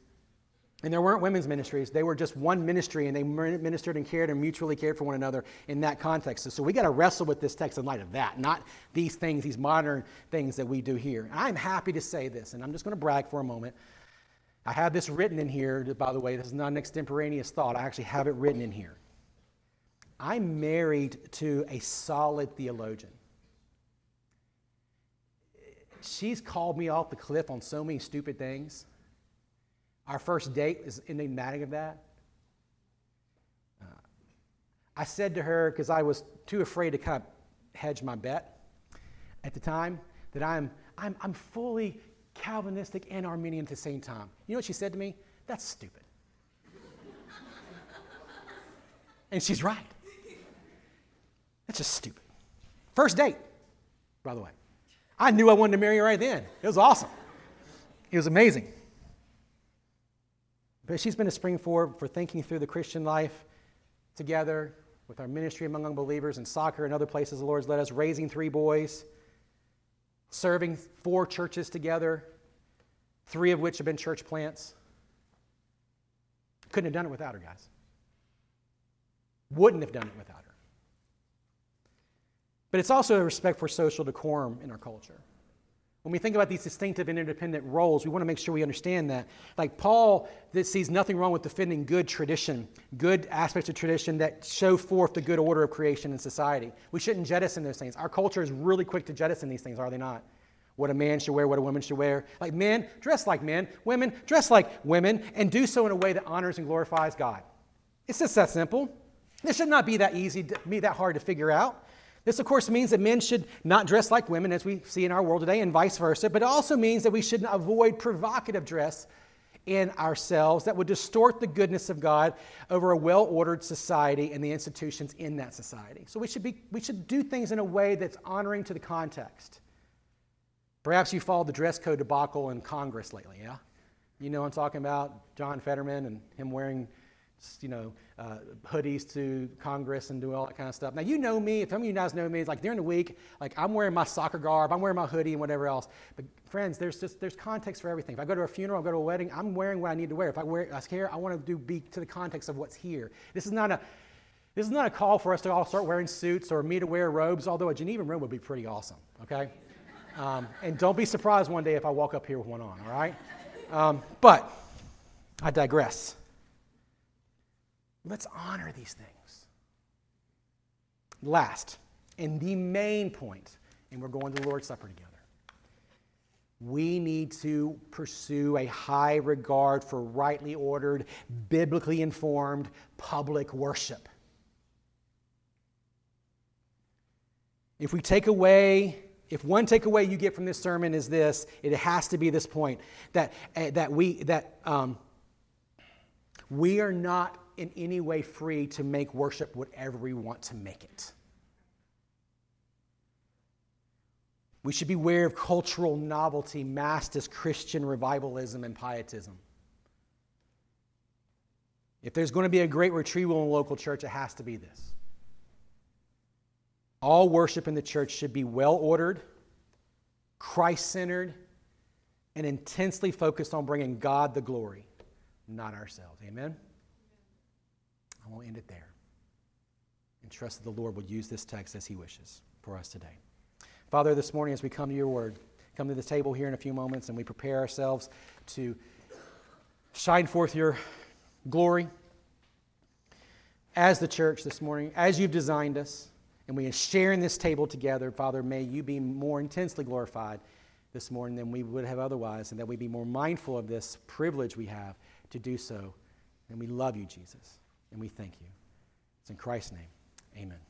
[SPEAKER 1] And there weren't women's ministries. They were just one ministry, and they ministered and cared and mutually cared for one another in that context. So we got to wrestle with this text in light of that, not these things, these modern things that we do here. And I'm happy to say this, and I'm just going to brag for a moment. I have this written in here, by the way. This is not an extemporaneous thought. I actually have it written in here. I'm married to a solid theologian. She's called me off the cliff on so many stupid things. Our first date is enigmatic of that. Uh, I said to her, because I was too afraid to kind of hedge my bet at the time, that I'm, I'm, I'm fully Calvinistic and Arminian at the same time. You know what she said to me? That's stupid. [LAUGHS] and she's right. That's just stupid. First date, by the way. I knew I wanted to marry her right then. It was awesome. It was amazing. But she's been a spring forward for thinking through the Christian life together with our ministry among unbelievers and soccer and other places the Lord's led us, raising three boys, serving four churches together, three of which have been church plants. Couldn't have done it without her, guys. Wouldn't have done it without her. But it's also a respect for social decorum in our culture. When we think about these distinctive and independent roles, we want to make sure we understand that. Like Paul that sees nothing wrong with defending good tradition, good aspects of tradition that show forth the good order of creation in society. We shouldn't jettison those things. Our culture is really quick to jettison these things, are they not? What a man should wear, what a woman should wear. Like men, dress like men. Women, dress like women, and do so in a way that honors and glorifies God. It's just that simple. This should not be that easy, to, be that hard to figure out. This, of course, means that men should not dress like women, as we see in our world today, and vice versa, but it also means that we should avoid provocative dress in ourselves that would distort the goodness of God over a well ordered society and the institutions in that society. So we should, be, we should do things in a way that's honoring to the context. Perhaps you followed the dress code debacle in Congress lately, yeah? You know I'm talking about John Fetterman and him wearing, you know, uh, hoodies to Congress and do all that kind of stuff. Now you know me. If some of you guys know me, it's like during the week, like I'm wearing my soccer garb, I'm wearing my hoodie and whatever else. But friends, there's just there's context for everything. If I go to a funeral, I go to a wedding, I'm wearing what I need to wear. If I wear us here, I want to do be to the context of what's here. This is not a this is not a call for us to all start wearing suits or me to wear robes, although a Genevan robe would be pretty awesome, okay? Um, and don't be surprised one day if I walk up here with one on, all right? Um, but I digress. Let's honor these things. Last, and the main point, and we're going to the Lord's Supper together. We need to pursue a high regard for rightly ordered, biblically informed public worship. If we take away, if one takeaway you get from this sermon is this, it has to be this point that, uh, that, we, that um, we are not in any way free to make worship whatever we want to make it. We should beware of cultural novelty masked as Christian revivalism and pietism. If there's going to be a great retrieval in a local church, it has to be this. All worship in the church should be well ordered, Christ centered, and intensely focused on bringing God the glory, not ourselves. Amen? I won't end it there. And trust that the Lord will use this text as He wishes for us today. Father, this morning as we come to your word, come to the table here in a few moments and we prepare ourselves to shine forth your glory as the church this morning, as you've designed us and we share in this table together, Father, may you be more intensely glorified this morning than we would have otherwise, and that we be more mindful of this privilege we have to do so. And we love you, Jesus, and we thank you. It's in Christ's name. Amen.